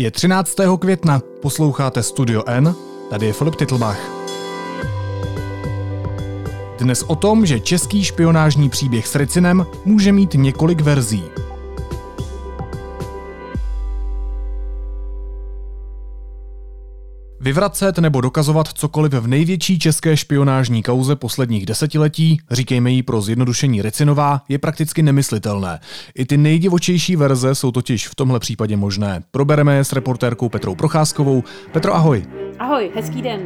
Je 13. května, posloucháte Studio N, tady je Filip Titlbach. Dnes o tom, že český špionážní příběh s Ricinem může mít několik verzí. Vyvracet nebo dokazovat cokoliv v největší české špionážní kauze posledních desetiletí, říkejme jí pro zjednodušení Ricinová, je prakticky nemyslitelné. I ty nejdivočejší verze jsou totiž v tomhle případě možné. Probereme je s reportérkou Petrou Procházkovou. Petro, ahoj. Ahoj, hezký den.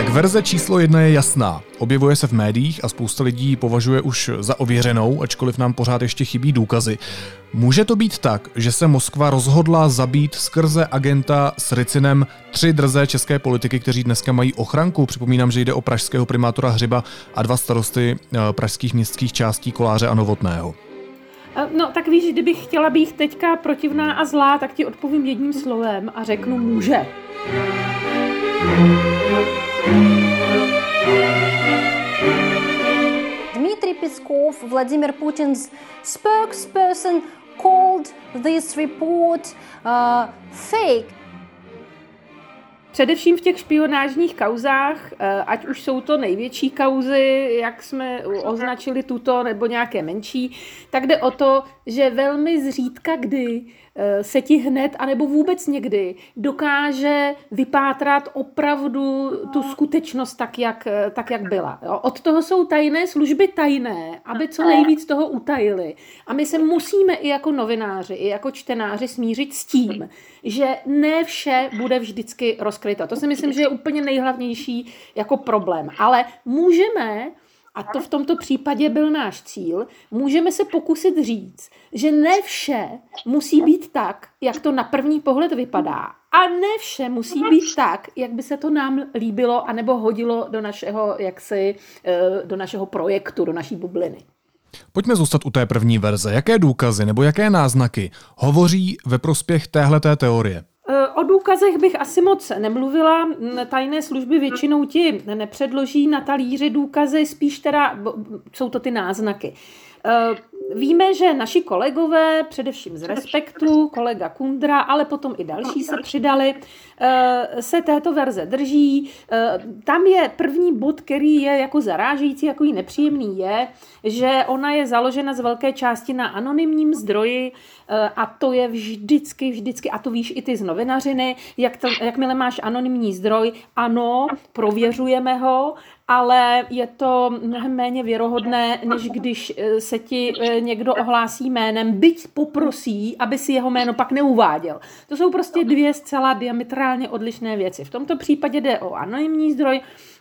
Tak verze číslo jedna je jasná. Objevuje se v médiích a spousta lidí ji považuje už za ověřenou, ačkoliv nám pořád ještě chybí důkazy. Může to být tak, že se Moskva rozhodla zabít skrze agenta s Ricinem tři drzé české politiky, kteří dneska mají ochranku? Připomínám, že jde o pražského primátora Hřiba a dva starosty eh, pražských městských částí Koláře a Novotného. Eh, no, tak víš, kdybych chtěla být teďka protivná a zlá, tak ti odpovím jedním slovem a řeknu může. Dmitry Peskov, Vladimir Putin's spokesperson, called this report uh, fake. Především v těch špionážních kauzách, eh, ať už jsou to největší kauzy, jak jsme označili tuto, nebo nějaké menší, tak jde o to, že velmi zřídka kdy Eh, se ti hned, anebo vůbec někdy dokáže vypátrat opravdu tu skutečnost tak, jak, eh, tak, jak byla. Jo? Od toho jsou tajné služby tajné, aby co nejvíc toho utajili. A my se musíme i jako novináři, i jako čtenáři smířit s tím, že ne vše bude vždycky rozkryto. To si myslím, že je úplně nejhlavnější jako problém. Ale můžeme a to v tomto případě byl náš cíl, můžeme se pokusit říct, že ne vše musí být tak, jak to na první pohled vypadá. A ne vše musí být tak, jak by se to nám líbilo, anebo hodilo do našeho, jaksi, eh, do našeho projektu, do naší bubliny. Pojďme zůstat u té první verze. Jaké důkazy nebo jaké náznaky hovoří ve prospěch téhleté teorie? Eh, o důkazech bych asi moc nemluvila. Tajné služby většinou ti nepředloží na talíři důkazy, spíš teda jsou to ty náznaky. Eh, víme, že naši kolegové, především z Respektu, kolega Kundra, ale potom i další se přidali, se této verze drží. Tam je první bod, který je jako zarážející, jako nepříjemný, je, že ona je založena z velké části na anonymním zdroji a to je vždycky, vždycky, a to víš i ty z novinařiny, jak to, jakmile máš anonymní zdroj, ano, prověřujeme ho, ale je to mnohem méně věrohodné, než když se ti někdo ohlásí jménem, byť poprosí, aby si jeho jméno pak neuváděl. To jsou prostě dvě zcela diametrálně odlišné věci. V tomto případě jde o anonymní zdroj,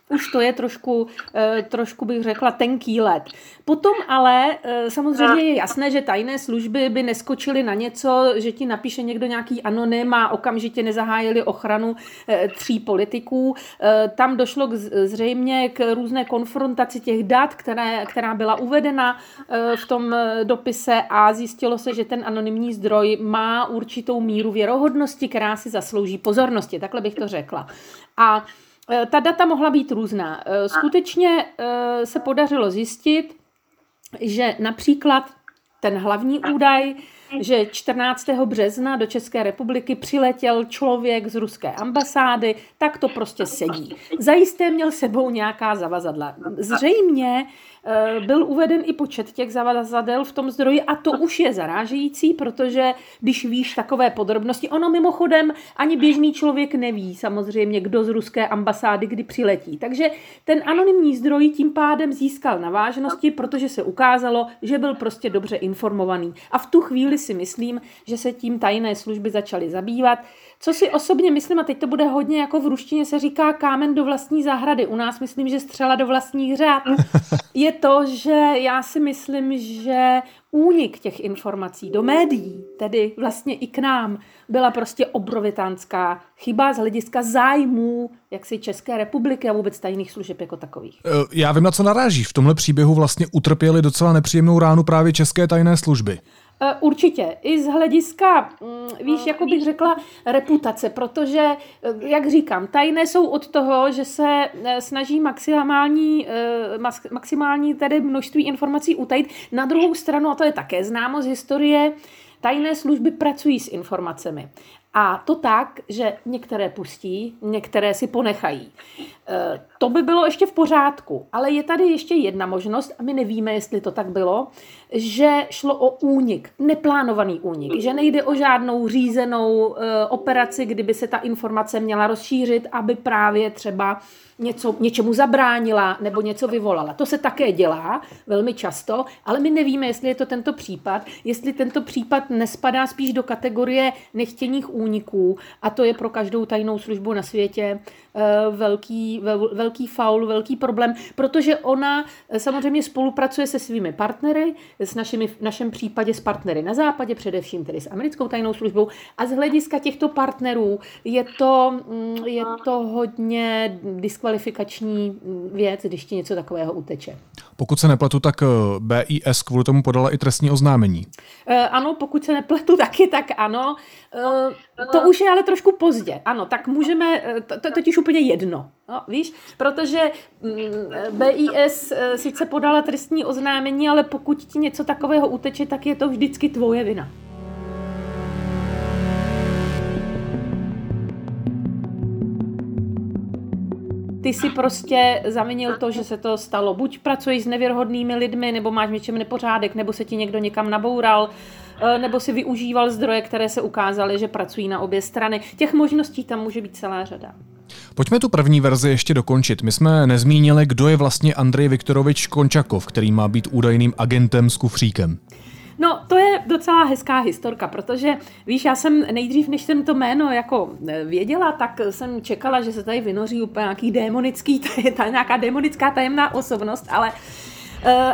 už to je trošku, eh, trošku bych řekla, tenký let. Potom ale eh, samozřejmě je jasné, že tajné služby by neskočily na něco, že ti napíše někdo nějaký anonym a okamžitě nezahájili ochranu eh, tří politiků. Tam došlo k, zřejmě k různé konfrontaci těch dat, které, která byla uvedena v tom dopise a zjistilo se, že ten anonymní zdroj má určitou míru věrohodnosti, která si zaslouží pozornosti. Takhle bych to řekla. A ta data mohla být různá. Eh, skutečně eh, se podařilo zjistit, že například ten hlavní údaj, že 14. března do České republiky přiletěl člověk z ruské ambasády, tak to prostě sedí. Zajisté měl sebou nějaká zavazadla. Zřejmě Eh, byl uveden i počet těch zavazadel v tom zdroji a to už je zarážející, protože když víš takové podrobnosti, ono mimochodem ani běžný člověk neví samozřejmě, kdo z ruské ambasády kdy přiletí. Takže ten anonymní zdroj tím pádem získal na vážnosti, protože se ukázalo, že byl prostě dobře informovaný. A v tu chvíli si myslím, že se tím tajné služby začaly zabývat. Co si osobně myslím, a teď to bude hodně jako v ruštině se říká kámen do vlastní zahrady. U nás myslím, že střela do vlastních řád. Je to, že já si myslím, že únik těch informací do médií, tedy vlastně i k nám, byla prostě obrovitánská chyba z hlediska zájmů jaksi České republiky a vůbec tajných služeb jako takových. E, já vím, na co naráží. V tomhle příběhu vlastně utrpěli docela nepříjemnou ránu právě české tajné služby. Eh, určitě. I z hlediska, mm, víš, jako bych řekla, reputace, protože, eh, jak říkám, tajné jsou od toho, že se eh, snaží maximální, maximální tedy množství informací utajit. Na druhou stranu, a to je také známo z historie, tajné služby pracují s informacemi. A to tak, že některé pustí, některé si ponechají. E, to by bylo ještě v pořádku, ale je tady ještě jedna možnost, a my nevíme, jestli to tak bylo, že šlo o únik, neplánovaný únik, že nejde o žádnou řízenou e, operaci, kdyby se ta informace měla rozšířit, aby právě třeba něco, něčemu zabránila nebo něco vyvolala. To se také dělá velmi často, ale my nevíme, jestli je to tento případ, jestli tento případ nespadá spíš do kategorie nechtěných úniků a to je pro každou tajnou službu na světě eh, velký, velký faul, velký problém, protože ona eh, samozřejmě spolupracuje se svými partnery, s našimi, v našem případě s partnery na západě, především tedy s americkou tajnou službou a z hlediska těchto partnerů je to, mm, je to hodně diskvalifikační diskvalifikační věc, když ti něco takového uteče. Pokud se nepletu, tak eh, BIS kvůli tomu podala i trestní oznámení. Ano, pokud se nepletu taky, tak ano. To už je ale trošku pozdě. Ano, tak můžeme, to, to totiž úplně jedno. No, víš, protože mm, BIS sice podala trestní oznámení, ale pokud ti něco takového uteče, tak je to vždycky tvoje vina. Ty si prostě zavinil to, že se to stalo. Buď pracuješ s nevěrhodnými lidmi, nebo máš v něčem nepořádek, nebo se ti někdo někam naboural, eh, nebo si využíval zdroje, které se ukázaly, že pracují na obě strany. Těch možností tam může být celá řada. Pojďme tu první verzi ještě dokončit. My jsme nezmínili, kdo je vlastně Andrej Viktorovič Končakov, který má být údajným agentem s kufříkem. No, to je docela hezká historka, protože víš, já jsem nejdřív, než jsem to jméno jako e, věděla, tak jsem čekala, že se tady vynoří úplně nějaký démonický, ta, nějaká démonická tajemná osobnost, ale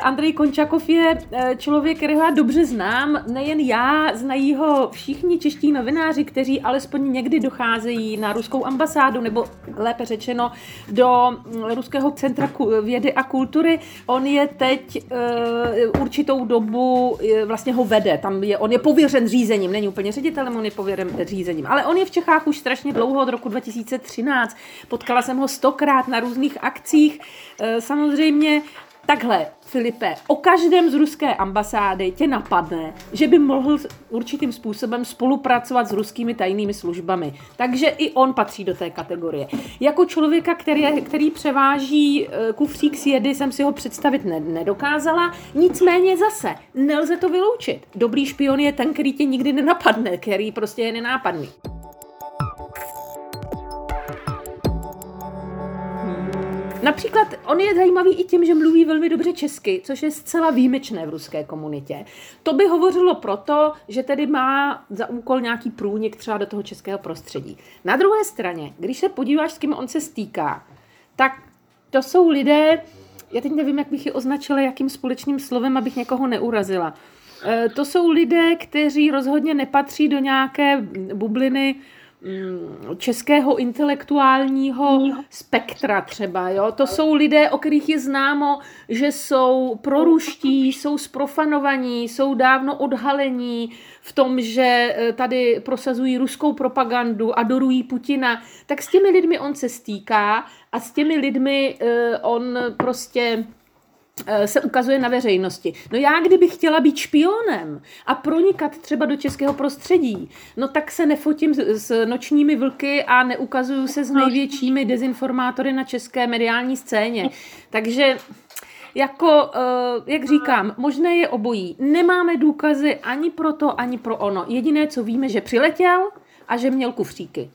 Andrej Končakov je eh, člověk, kterého já dobře znám, nejen já, znají ho všichni čeští novináři, kteří alespoň někdy docházejí na ruskou ambasádu, nebo lépe řečeno do mm, Ruského centra vědy a kultury. On je teď uh, určitou dobu, vlastně ho vede, tam je, on je pověřen řízením, není úplně ředitelem, on je pověřen řízením, ale on je v Čechách už strašně dlouho, od roku 2013. Potkala jsem ho stokrát na různých akcích. Samozřejmě Takhle, Filipe, o každém z ruské ambasády tě napadne, že by mohl určitým způsobem spolupracovat s ruskými tajnými službami. Takže i on patří do té kategorie. Jako člověka, který, který převáží eh, kufřík s jedy, jsem si ho představit ne, nedokázala. Nicméně zase, nelze to vyloučit. Dobrý špion je ten, který tě nikdy nenapadne, který prostě je nenápadný. Například on je zajímavý i tím, že mluví velmi dobře česky, což je zcela výjimečné v ruské komunitě. To by hovořilo proto, že tedy má za úkol nějaký průnik třeba do toho českého prostředí. Na druhé straně, když se podíváš, s kým on se stýká, tak to jsou lidé, já teď nevím, jak bych je označila, jakým společným slovem, abych někoho neurazila. E, to jsou lidé, kteří rozhodně nepatří do nějaké bubliny českého intelektuálního spektra třeba. Jo? To jsou lidé, o kterých je známo, že jsou proruští, jsou sprofanovaní, jsou dávno odhalení v tom, že eh, tady prosazují ruskou propagandu, adorují Putina. Tak s těmi lidmi on se stýká a s těmi lidmi eh, on prostě se ukazuje na veřejnosti. No já, kdybych chtěla být špionem a pronikat třeba do českého prostředí, no tak se nefotím s nočními vlky a neukazuju se s největšími dezinformátory na české mediální scéně. Takže jako, eh, jak říkám, možné je obojí. Nemáme důkazy ani pro to, ani pro ono. Jediné, co víme, že přiletěl a že měl kufříky.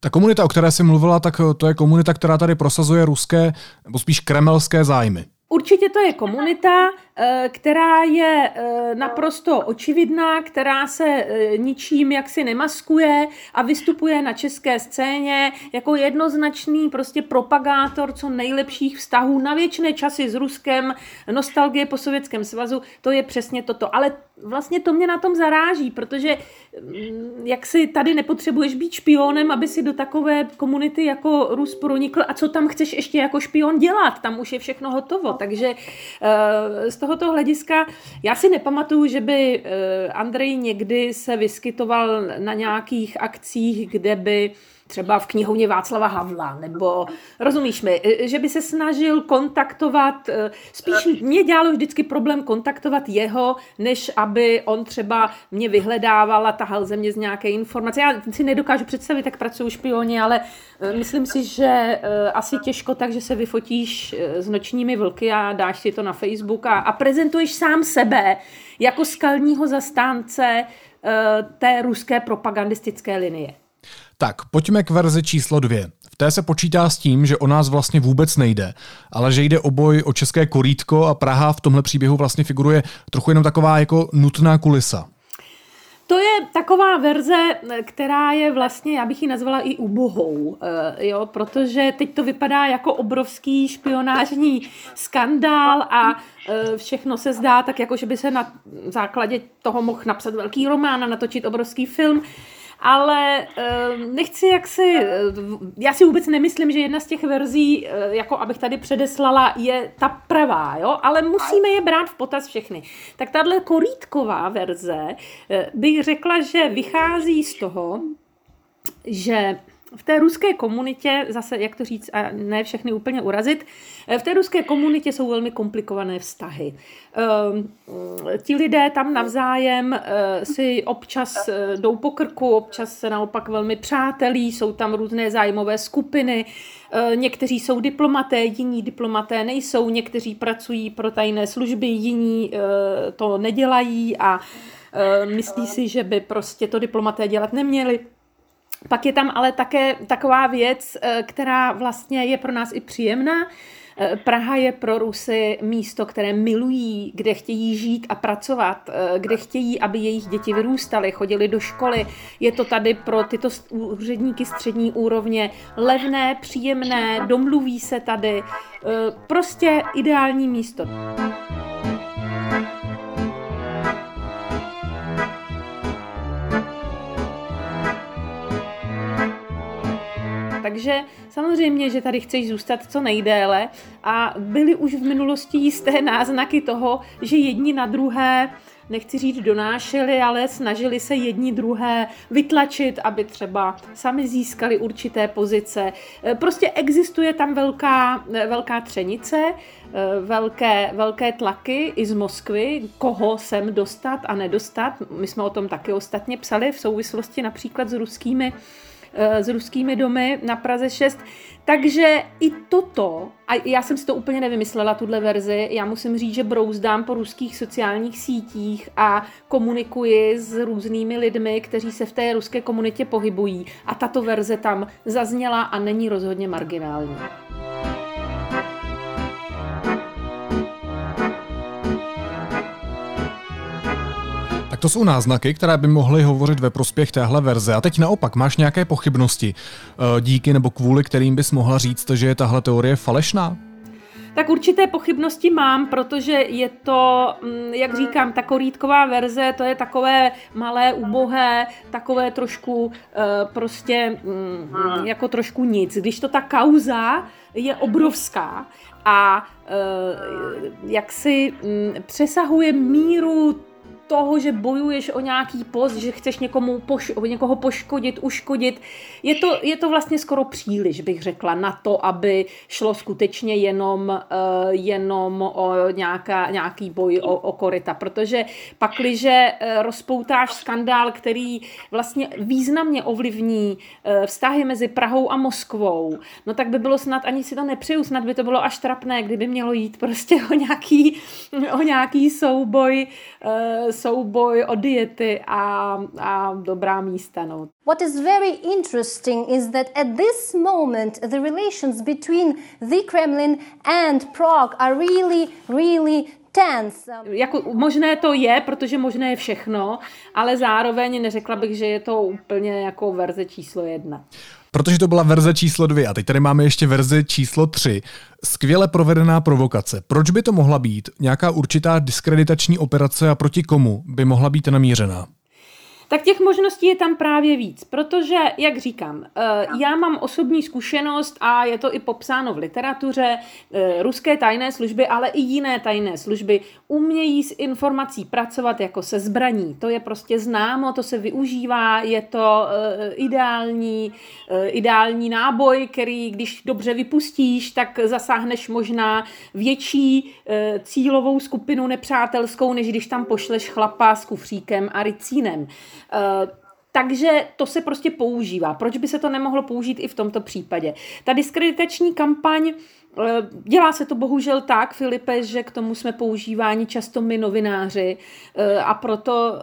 Ta komunita, o které jsi mluvila, tak to je komunita, která tady prosazuje ruské, nebo spíš kremelské zájmy. Určitě to je komunita, která je eh, naprosto očividná, která se eh, ničím jaksi nemaskuje a vystupuje na české scéně jako jednoznačný prostě propagátor co nejlepších vztahů na věčné časy s Ruskem, nostalgie po Sovětském svazu, to je přesně toto. Ale vlastně to mě na tom zaráží, protože mm, jak si tady nepotřebuješ být špionem, aby si do takové komunity jako Rus pronikl a co tam chceš ještě jako špion dělat, tam už je všechno hotovo, takže z toho tohoto hlediska já si nepamatuju, že by eh, Andrej někdy se vyskytoval na nějakých akcích, kde by třeba v knihovně Václava Havla, nebo rozumíš mi, e, že by se snažil kontaktovat, e, spíš mě dělalo vždycky problém kontaktovat jeho, než aby on třeba mě vyhledával a tahal ze mě z nějaké informace. Já si nedokážu představit, jak pracují špioni, ale e, myslím si, že asi těžko tak, že se vyfotíš s nočními vlky a dáš si to na Facebook a, a prezentuješ sám sebe jako skalního zastánce té ruské propagandistické linie. Tak, pojďme k verzi číslo dvě. V té se počítá s tím, že o nás vlastně vůbec nejde, ale že jde o boj o české korítko a Praha v tomhle příběhu vlastně figuruje trochu jenom taková jako nutná kulisa. To je taková verze, která je vlastně, já bych ji nazvala i ubohou, eh, jo, protože teď to vypadá jako obrovský špionážní skandál a eh, všechno se zdá tak, jako že by se na základě toho mohl napsat velký román a natočit obrovský film ale uh, nechci jak si, uh, já si vůbec nemyslím, že jedna z těch verzí, uh, jako abych tady předeslala, je ta pravá, jo, ale musíme je brát v potaz všechny. Tak tahle korítková verze bych řekla, že vychází z toho, že v té ruské komunitě, zase jak to říct a ne všechny úplně urazit, v té ruské komunitě jsou velmi komplikované vztahy. Ehm, ti lidé tam navzájem eh, si občas eh, jdou po krku, občas se naopak velmi přátelí, jsou tam různé zájmové skupiny, eh, někteří jsou diplomaté, jiní diplomaté nejsou, někteří pracují pro tajné služby, jiní to nedělají a myslí si, že by prostě to diplomaté dělat neměli. Pak je tam ale také taková věc, eh, která vlastně je pro nás i příjemná. Eh, Praha je pro Rusy místo, které milují, kde chtějí žít a pracovat, eh, kde chtějí, aby jejich děti vyrůstaly, chodili do školy. Je to tady pro tyto úředníky střední úrovně levné, příjemné, domluví se tady. Prostě ideální místo. Takže samozřejmě, že tady chceš zůstat co nejdéle a byly už v minulosti jisté náznaky toho, že jedni na druhé nechci říct donášeli, ale snažili se jedni druhé vytlačit, aby třeba sami získali určité pozice. E, prostě existuje tam velká, e, velká třenice, e, velké, velké tlaky i z Moskvy, koho sem dostat a nedostat. My jsme o tom taky ostatně psali v souvislosti například s ruskými s ruskými domy na Praze 6. Takže i toto, a já jsem si to úplně nevymyslela, tuhle verzi, já musím říct, že brouzdám po ruských sociálních sítích a komunikuji s různými lidmi, kteří se v té ruské komunitě pohybují. A tato verze tam zazněla a není rozhodně marginální. Tak to jsou náznaky, které by mohly hovořit ve prospěch téhle verze. A teď naopak, máš nějaké pochybnosti, eh, díky nebo kvůli kterým bys mohla říct, že je tahle teorie falešná? Tak určité pochybnosti mám, protože je to, mm, jak říkám, ta korítková verze, to je takové malé, ubohé, takové trošku eh, prostě mm, jako trošku nic. Když to ta kauza je obrovská a eh, jak si mm, přesahuje míru toho, že bojuješ o nějaký post, že chceš někomu poš- někoho poškodit, uškodit. Je to, je to vlastně skoro příliš, bych řekla, na to, aby šlo skutečně jenom, uh, jenom o nějaká, nějaký boj o, o korita. Protože pakliže uh, rozpoutáš skandál, který vlastně významně ovlivní uh, vztahy mezi Prahou a Moskvou, no tak by bylo snad, ani si to nepřeju, snad by to bylo až trapné, kdyby mělo jít prostě o nějaký, o nějaký souboj uh, souboj o diety a, a dobrá místa. No. What is very interesting is that at this moment the relations between the Kremlin and Prague are really, really tense. Jako možné to je, protože možné je všechno, ale zároveň neřekla bych, že je to úplně jako verze číslo jedna. Protože to byla verze číslo dvě a teď tady máme ještě verze číslo tři. Skvěle provedená provokace. Proč by to mohla být? Nějaká určitá diskreditační operace a proti komu by mohla být namířená? Tak těch možností je tam právě víc, protože, jak říkám, eh, já mám osobní zkušenost a je to i popsáno v literatuře, eh, ruské tajné služby, ale i jiné tajné služby umějí s informací pracovat jako se zbraní. To je prostě známo, to se využívá, je to eh, ideální, ideální náboj, který když dobře vypustíš, tak zasáhneš možná větší cílovou skupinu nepřátelskou, než když tam pošleš chlapa s kufříkem a ricínem. Eh, takže to se prostě používá. Proč by se to nemohlo použít i v tomto případě? Ta diskreditační kampaň dělá se to bohužel tak, Filipe, že k tomu jsme používáni často my novináři eh, a proto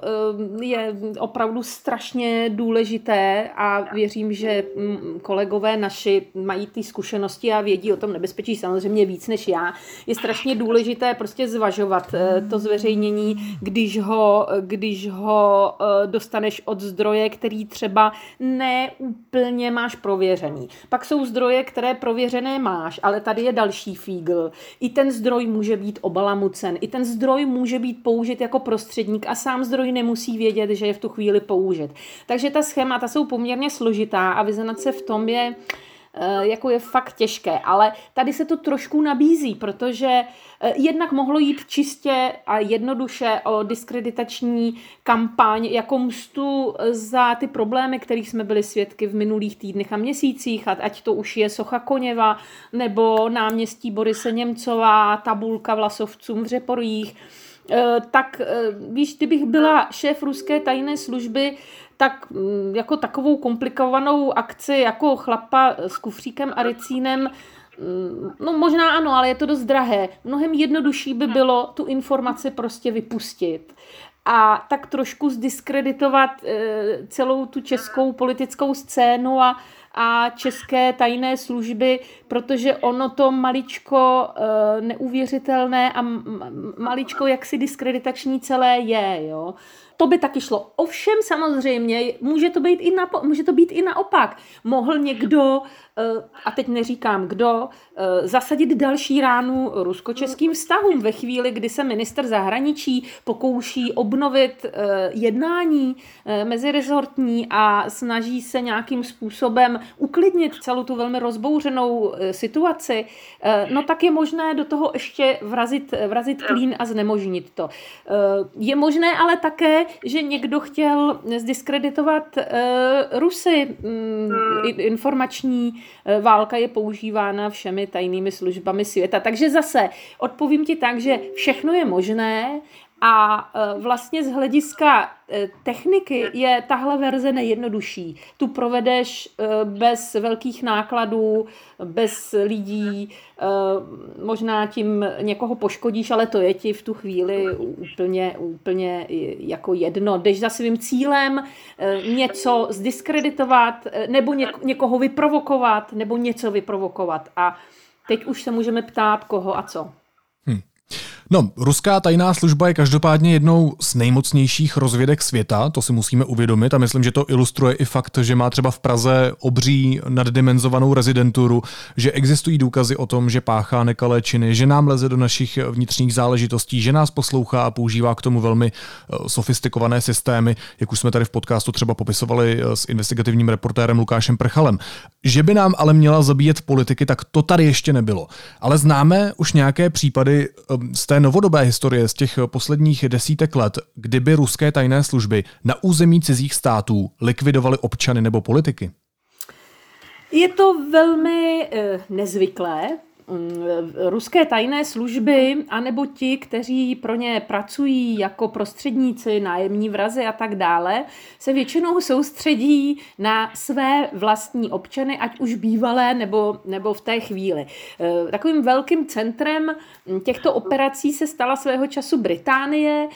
eh, je opravdu strašně důležité a věřím, že mm, kolegové naši mají ty zkušenosti a vědí o tom nebezpečí samozřejmě víc než já. Je strašně důležité prostě zvažovat to zveřejnění, když ho, když ho dostaneš od zdroje, který třeba neúplně máš prověřený. Pak jsou zdroje, které prověřené máš, ale tady je další fígl. I ten zdroj může být obalamucen, i ten zdroj může být použit jako prostředník a sám zdroj nemusí vědět, že je v tu chvíli použit. Takže ta schémata jsou poměrně složitá a vyznat se v tom je jako je fakt těžké. Ale tady se to trošku nabízí, protože eh, jednak mohlo jít čistě a jednoduše o diskreditační kampaň jako mstu za ty problémy, kterých jsme byli svědky v minulých týdnech a měsících, ať to už je Socha Koněva nebo náměstí Borise Němcová, tabulka vlasovcům v Řeporích, eh, tak víš, kdybych byla šéf ruské tajné služby, tak mm, jako takovou komplikovanou akci jako chlapa s kufříkem a ricínem mm, No možná ano, ale je to dost drahé. Mnohem jednodušší by bylo tu informaci prostě vypustit a tak trošku zdiskreditovat e, celou tu českou politickou scénu a, a české tajné služby, protože ono to maličko e, neuvěřitelné a maličko jaksi diskreditační celé je. Jo to by taky šlo. Ovšem samozřejmě může to být i, na, může to být i naopak. Mohl někdo, a teď neříkám kdo, eh, zasadit další ránu rusko-českým vztahům ve chvíli, kdy se minister zahraničí pokouší obnovit eh, jednání mezirezortní a snaží se nějakým způsobem uklidnit celou tu velmi rozbouřenou situaci, no tak je možné do toho ještě vrazit, vrazit klín a znemožnit to. Je možné ale také, že někdo chtěl zdiskreditovat Rusy. Mm, informační uh, válka je používána všemi tajnými službami světa. Takže zase odpovím ti tak, že všechno je možné, a e, vlastně z hlediska e, techniky je tahle verze nejjednodušší. Tu provedeš e, bez velkých nákladů, bez lidí, možná tím někoho poškodíš, ale to je ti v tu chvíli úplně, úplně jako jedno. Jdeš za svým cílem něco zdiskreditovat, nebo někoho vyprovokovat, nebo něco vyprovokovat. A teď už se můžeme ptát, koho a co. No, ruská tajná služba je každopádně jednou z nejmocnějších rozvědek světa, to si musíme uvědomit a myslím, že to ilustruje i fakt, že má třeba v Praze obří naddimenzovanou rezidenturu, že existují důkazy o tom, že páchá nekalé činy, že nám leze do našich vnitřních záležitostí, že nás poslouchá a používá k tomu velmi eh, sofistikované systémy, jak už jsme tady v podcastu třeba popisovali eh, s investigativním reportérem Lukášem Prchalem. Že by nám ale měla zabíjet politiky, tak to tady ještě nebylo. Ale známe už nějaké případy eh, z té novodobé historie z těch posledních desítek let, kdyby ruské tajné služby na území cizích států likvidovaly občany nebo politiky? Je to velmi e, nezvyklé, ruské tajné služby, anebo ti, kteří pro ně pracují jako prostředníci, nájemní vrazy a tak dále, se většinou soustředí na své vlastní občany, ať už bývalé nebo, nebo v té chvíli. Eh, takovým velkým centrem těchto operací se stala svého času Británie,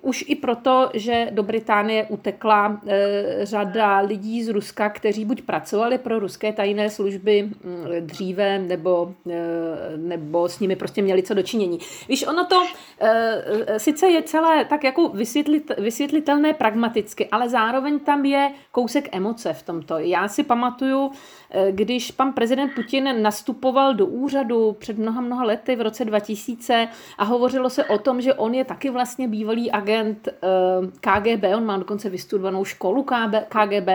už i proto, že do Británie utekla eh, řada lidí z Ruska, kteří buď pracovali pro ruské tajné služby mm, dříve nebo Eh, nebo s nimi prostě měli co dočinění. Víš, ono to sice je celé tak jako vysvětlit, vysvětlitelné pragmaticky, ale zároveň tam je kousek emoce v tomto. Já si pamatuju, když pan prezident Putin nastupoval do úřadu před mnoha, mnoha lety v roce 2000 a hovořilo se o tom, že on je taky vlastně bývalý agent KGB, on má dokonce vystudovanou školu KGB,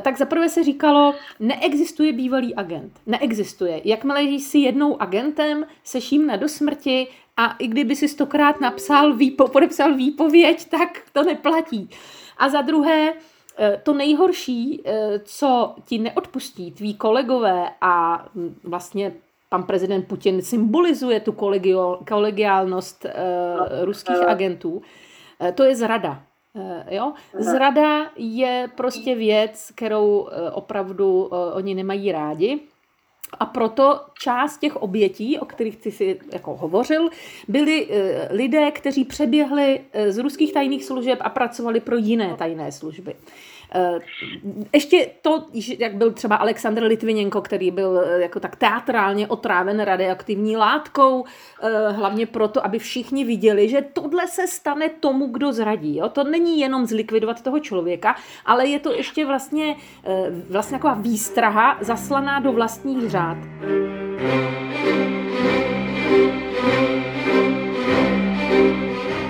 tak zaprvé se říkalo, neexistuje bývalý agent. Neexistuje. Jakmile jsi jednou agentem, seš jim na do smrti a i kdyby si stokrát napsal, výpo, podepsal výpověď, tak to neplatí. A za druhé, eh, to nejhorší, eh, co ti neodpustí tví kolegové a hm, vlastně pan prezident Putin symbolizuje tu kolegiálnost uh, ruských agentů, uh, to je zrada. Jo? Zrada je prostě věc, kterou opravdu oni nemají rádi. A proto část těch obětí, o kterých ty si jako hovořil, byli lidé, kteří přeběhli z ruských tajných služeb a pracovali pro jiné tajné služby. Eh, ještě to, jak byl třeba Aleksandr Litvinenko, který byl eh, jako tak teatrálně otráven radioaktivní látkou, eh, hlavně proto, aby všichni viděli, že tohle se stane tomu, kdo zradí. Jo? To není jenom zlikvidovat toho člověka, ale je to ještě vlastně, vlastně taková výstraha zaslaná do vlastních řád.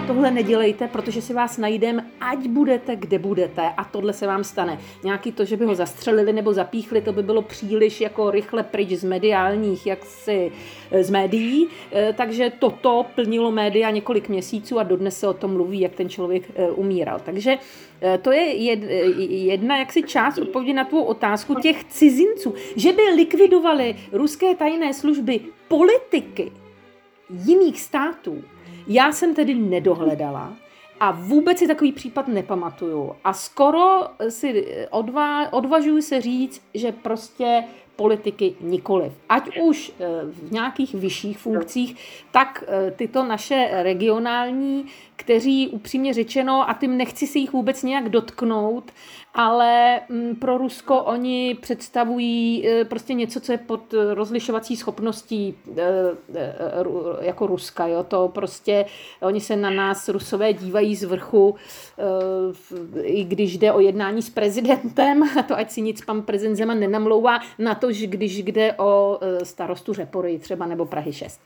Tohle nedělejte, protože si vás najdem, ať budete, kde budete a tohle se vám stane. Nějaký to, že by ho zastřelili nebo zapíchli, to by bylo příliš jako rychle pryč z mediálních, jaksi eh, z médií, eh, takže toto plnilo média několik měsíců a dodnes se o tom mluví, jak ten člověk eh, umíral. Takže to je jedna jaksi část odpovědi na tvou otázku těch cizinců, že by likvidovali ruské tajné služby politiky jiných států, já jsem tedy nedohledala a vůbec si takový případ nepamatuju. A skoro si odva, odvažuji se říct, že prostě politiky nikoliv. Ať už eh, v nějakých vyšších funkcích, tak eh, tyto naše regionální, kteří upřímně řečeno, a tím nechci si jich vůbec nějak dotknout, ale mm, pro Rusko oni představují e, prostě něco, co je pod rozlišovací schopností jako Ruska. Jo? To prostě, oni se na nás Rusové dívají z vrchu, i když jde o jednání s prezidentem, a to ať si nic pan prezident Zeman nenamlouvá, na to, že když jde o starostu Řepory třeba nebo Prahy 6.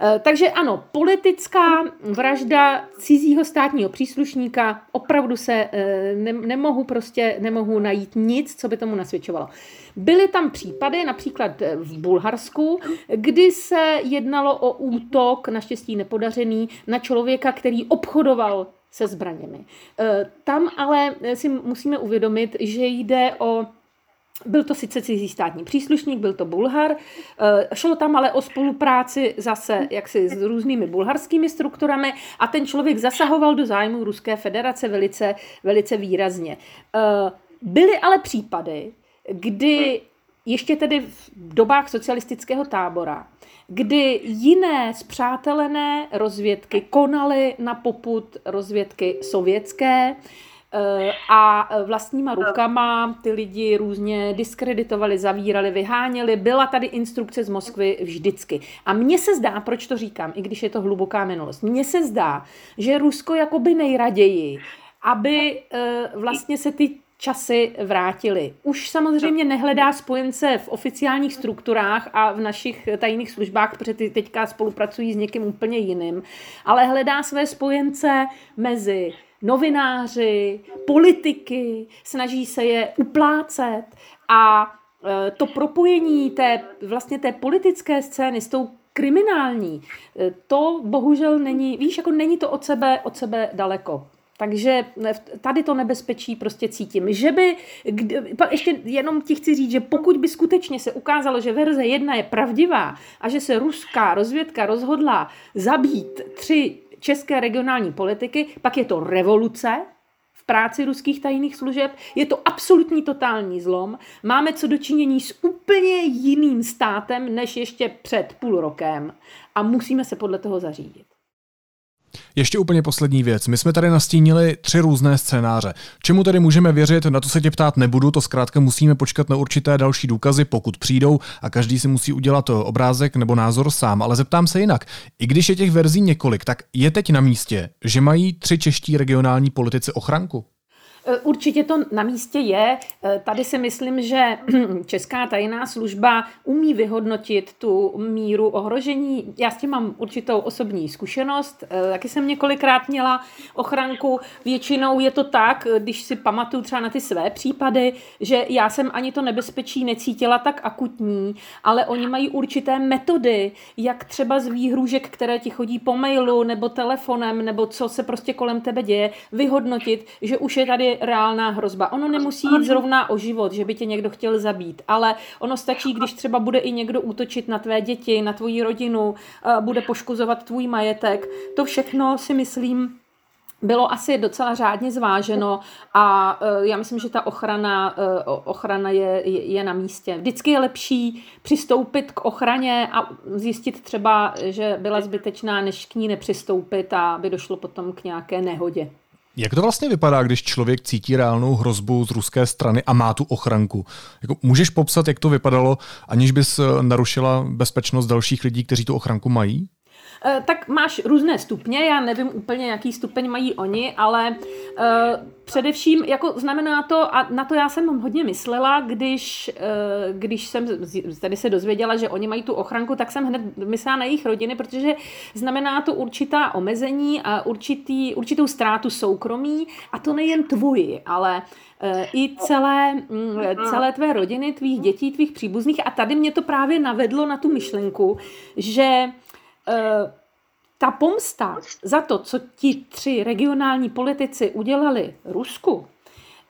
Eh, takže ano, politická vražda cizího státního příslušníka, opravdu se eh, ne, nemohu prostě, nemohu najít nic, co by tomu nasvědčovalo. Byly tam případy, například v Bulharsku, kdy se jednalo o útok, naštěstí nepodařený, na člověka, který obchodoval se zbraněmi. Tam ale si musíme uvědomit, že jde o byl to sice cizí státní příslušník, byl to Bulhar, eh, šlo tam ale o spolupráci zase jaksi s různými bulharskými strukturami a ten člověk zasahoval do zájmu Ruské federace velice, velice výrazně. Eh, byly ale případy, kdy ještě tedy v dobách socialistického tábora, kdy jiné zpřátelené rozvědky konaly na poput rozvědky sovětské, a vlastníma rukama ty lidi různě diskreditovali, zavírali, vyháněli. Byla tady instrukce z Moskvy vždycky. A mně se zdá, proč to říkám, i když je to hluboká minulost, mně se zdá, že Rusko jakoby nejraději, aby eh, vlastně se ty časy vrátily. Už samozřejmě nehledá spojence v oficiálních strukturách a v našich tajných službách, protože ty teďka spolupracují s někým úplně jiným, ale hledá své spojence mezi novináři, politiky, snaží se je uplácet a e, to propojení té, vlastně té politické scény s tou kriminální, e, to bohužel není, víš, jako není to od sebe, od sebe daleko. Takže tady to nebezpečí prostě cítím. Že by, ještě jenom ti chci říct, že pokud by skutečně se ukázalo, že verze jedna je pravdivá a že se ruská rozvědka rozhodla zabít tři české regionální politiky, pak je to revoluce v práci ruských tajných služeb, je to absolutní totální zlom, máme co dočinění s úplně jiným státem, než ještě před půl rokem a musíme se podle toho zařídit. Ještě úplně poslední věc. My jsme tady nastínili tři různé scénáře. Čemu tedy můžeme věřit, na to se tě ptát nebudu, to zkrátka musíme počkat na určité další důkazy, pokud přijdou a každý si musí udělat obrázek nebo názor sám. Ale zeptám se jinak. I když je těch verzí několik, tak je teď na místě, že mají tři čeští regionální politici ochranku? Eh, určitě to na místě je. Eh, tady si myslím, že Česká tajná služba umí vyhodnotit tu míru ohrožení. Já s tím mám určitou osobní zkušenost. Eh, taky jsem několikrát měla ochranku. Většinou je to tak, když si pamatuju třeba na ty své případy, že já jsem ani to nebezpečí necítila tak akutní, ale oni mají určité metody, jak třeba z výhružek, které ti chodí po mailu nebo telefonem, nebo co se prostě kolem tebe děje, vyhodnotit, že už je tady reálná hrozba. Ono nemusí jít zrovna o život, že by tě někdo chtěl zabít, ale ono stačí, když třeba bude i někdo útočit na tvé děti, na tvoji rodinu, eh, bude poškozovat tvůj majetek. To všechno si myslím, bylo asi docela řádně zváženo a eh, já myslím, že ta ochrana, eh, ochrana je, je, je na místě. Vždycky je lepší přistoupit k ochraně a zjistit třeba, že byla zbytečná, než k ní nepřistoupit a by došlo potom k nějaké nehodě. Jak to vlastně vypadá, když člověk cítí reálnou hrozbu z ruské strany a má tu ochranku? Jako, můžeš popsat, jak to vypadalo, aniž bys eh, narušila bezpečnost dalších lidí, kteří tu ochranku mají? Eh, tak máš různé stupně, já nevím úplně, jaký stupeň mají oni, ale uh, především jako znamená to, a na to já jsem hodně myslela, když, uh, když jsem tady se dozvěděla, že oni mají tu ochranku, tak jsem hned myslela na jejich rodiny, protože znamená to určitá omezení a určitý, určitou ztrátu soukromí a to nejen tvoji, ale i celé, mm, celé tvé rodiny, tvých dětí, tvých příbuzných. A tady mě to právě navedlo na tu myšlenku, že Eh, ta pomsta za to, co ti tři regionální politici udělali Rusku,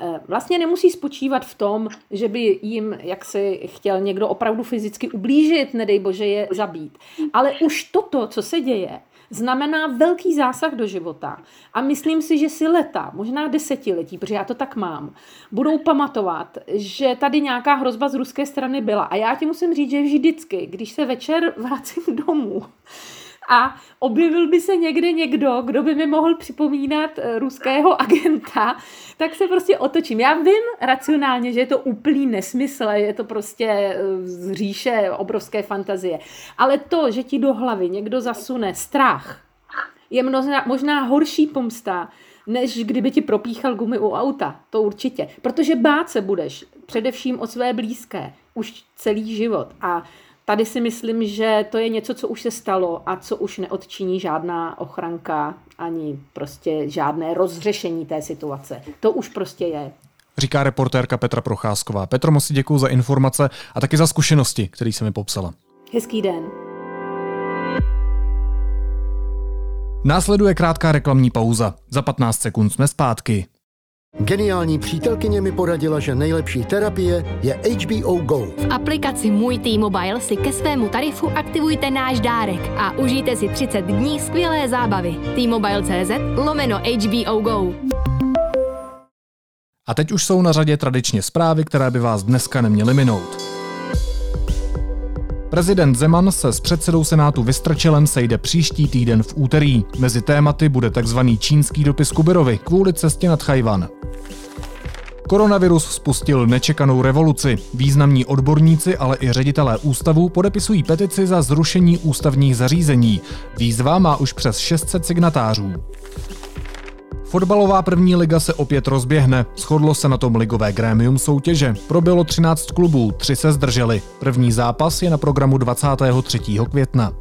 eh, vlastně nemusí spočívat v tom, že by jim jaksi chtěl někdo opravdu fyzicky ublížit, nedej bože je zabít. Ale už toto, co se děje, znamená velký zásah do života. A myslím si, že si leta, možná desetiletí, protože já to tak mám, budou pamatovat, že tady nějaká hrozba z ruské strany byla. A já ti musím říct, že vždycky, když se večer vracím domů, a objevil by se někde někdo, kdo by mi mohl připomínat eh, ruského agenta, tak se prostě otočím. Já vím racionálně, že je to úplný nesmysl, je to prostě eh, z říše obrovské fantazie. Ale to, že ti do hlavy někdo zasune strach, je možná, možná horší pomsta, než kdyby ti propíchal gumy u auta. To určitě. Protože bát se budeš především o své blízké už celý život. A tady si myslím, že to je něco, co už se stalo a co už neodčiní žádná ochranka ani prostě žádné rozřešení té situace. To už prostě je. Říká reportérka Petra Procházková. Petro, moc si děkuji za informace a taky za zkušenosti, které se mi popsala. Hezký den. Následuje krátká reklamní pauza. Za 15 sekund jsme zpátky. Geniální přítelkyně mi poradila, že nejlepší terapie je HBO Go. V aplikaci Můj T-Mobile si ke svému tarifu aktivujte náš dárek a užijte si 30 dní skvělé zábavy. T-Mobile.cz lomeno HBO Go. A teď už jsou na řadě tradičně zprávy, které by vás dneska neměly minout. Prezident Zeman se s předsedou Senátu Vystrčelem sejde příští týden v úterý. Mezi tématy bude tzv. čínský dopis Kuberovi kvůli cestě nad Chajvan. Koronavirus spustil nečekanou revoluci. Významní odborníci, ale i ředitelé ústavů podepisují petici za zrušení ústavních zařízení. Výzva má už přes 600 signatářů. Fotbalová první liga se opět rozběhne. Shodlo se na tom ligové grémium soutěže. Probělo 13 klubů, tři se zdrželi. První zápas je na programu 23. května.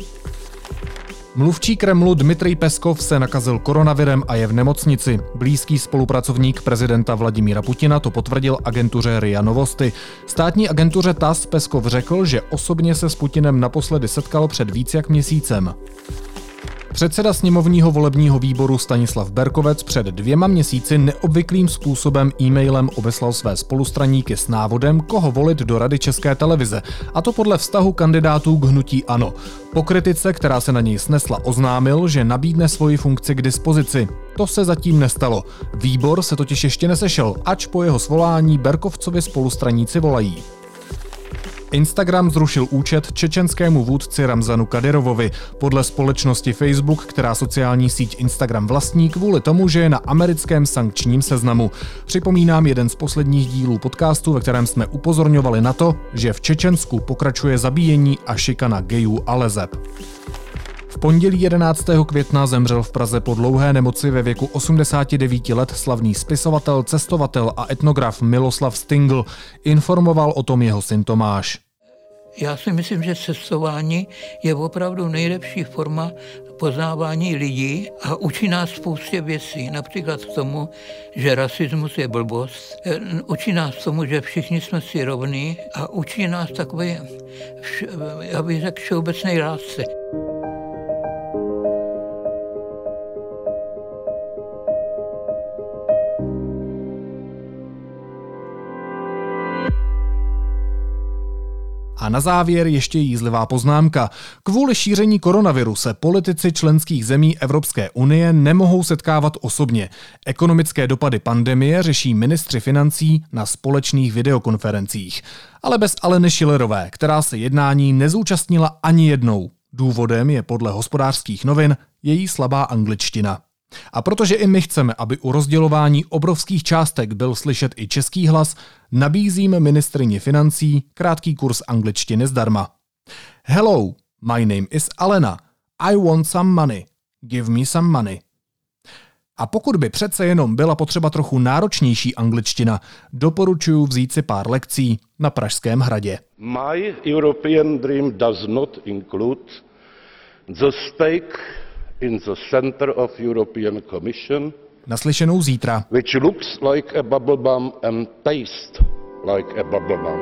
Mluvčí Kremlu Dmitrij Peskov se nakazil koronavirem a je v nemocnici. Blízký spolupracovník prezidenta Vladimíra Putina to potvrdil agentuře RIA Novosti. Státní agentuře TAS Peskov řekl, že osobně se s Putinem naposledy setkal před víc jak měsícem. Předseda sněmovního volebního výboru Stanislav Berkovec před dvěma měsíci neobvyklým způsobem e-mailem obeslal své spolustraníky s návodem, koho volit do Rady České televize, a to podle vztahu kandidátů k hnutí ANO. Po kritice, která se na něj snesla, oznámil, že nabídne svoji funkci k dispozici. To se zatím nestalo. Výbor se totiž ještě nesešel, ač po jeho svolání Berkovcovi spolustraníci volají. Instagram zrušil účet čečenskému vůdci Ramzanu Kadyrovovi. Podle společnosti Facebook, která sociální síť Instagram vlastní, kvůli tomu, že je na americkém sankčním seznamu. Připomínám jeden z posledních dílů podcastu, ve kterém jsme upozorňovali na to, že v Čečensku pokračuje zabíjení a šikana gejů a lezeb. V pondělí 11. května zemřel v Praze po dlouhé nemoci ve věku 89 let slavný spisovatel, cestovatel a etnograf Miloslav Stingl. Informoval o tom jeho syn Tomáš. Já si myslím, že cestování je opravdu nejlepší forma poznávání lidí a učí nás spoustě věcí, například k tomu, že rasismus je blbost, učí nás tomu, že všichni jsme si rovní a učí nás takové, já bych řekl, všeobecné lásce. A na závěr ještě jízlivá poznámka. Kvůli šíření koronaviru se politici členských zemí Evropské unie nemohou setkávat osobně. Ekonomické dopady pandemie řeší ministři financí na společných videokonferencích. Ale bez Aleny Schillerové, která se jednání nezúčastnila ani jednou. Důvodem je podle hospodářských novin její slabá angličtina. A protože i my chceme, aby u rozdělování obrovských částek byl slyšet i český hlas, nabízíme ministrině financí krátký kurz angličtiny zdarma. Hello, my name is Alena. I want some money. Give me some money. A pokud by přece jenom byla potřeba trochu náročnější angličtina, doporučuji vzít si pár lekcí na Pražském hradě. My European dream does not include the stake in the center of European Commission, Naslyšenou zítra. which looks like a bubble bomb and tastes like a bubble bomb.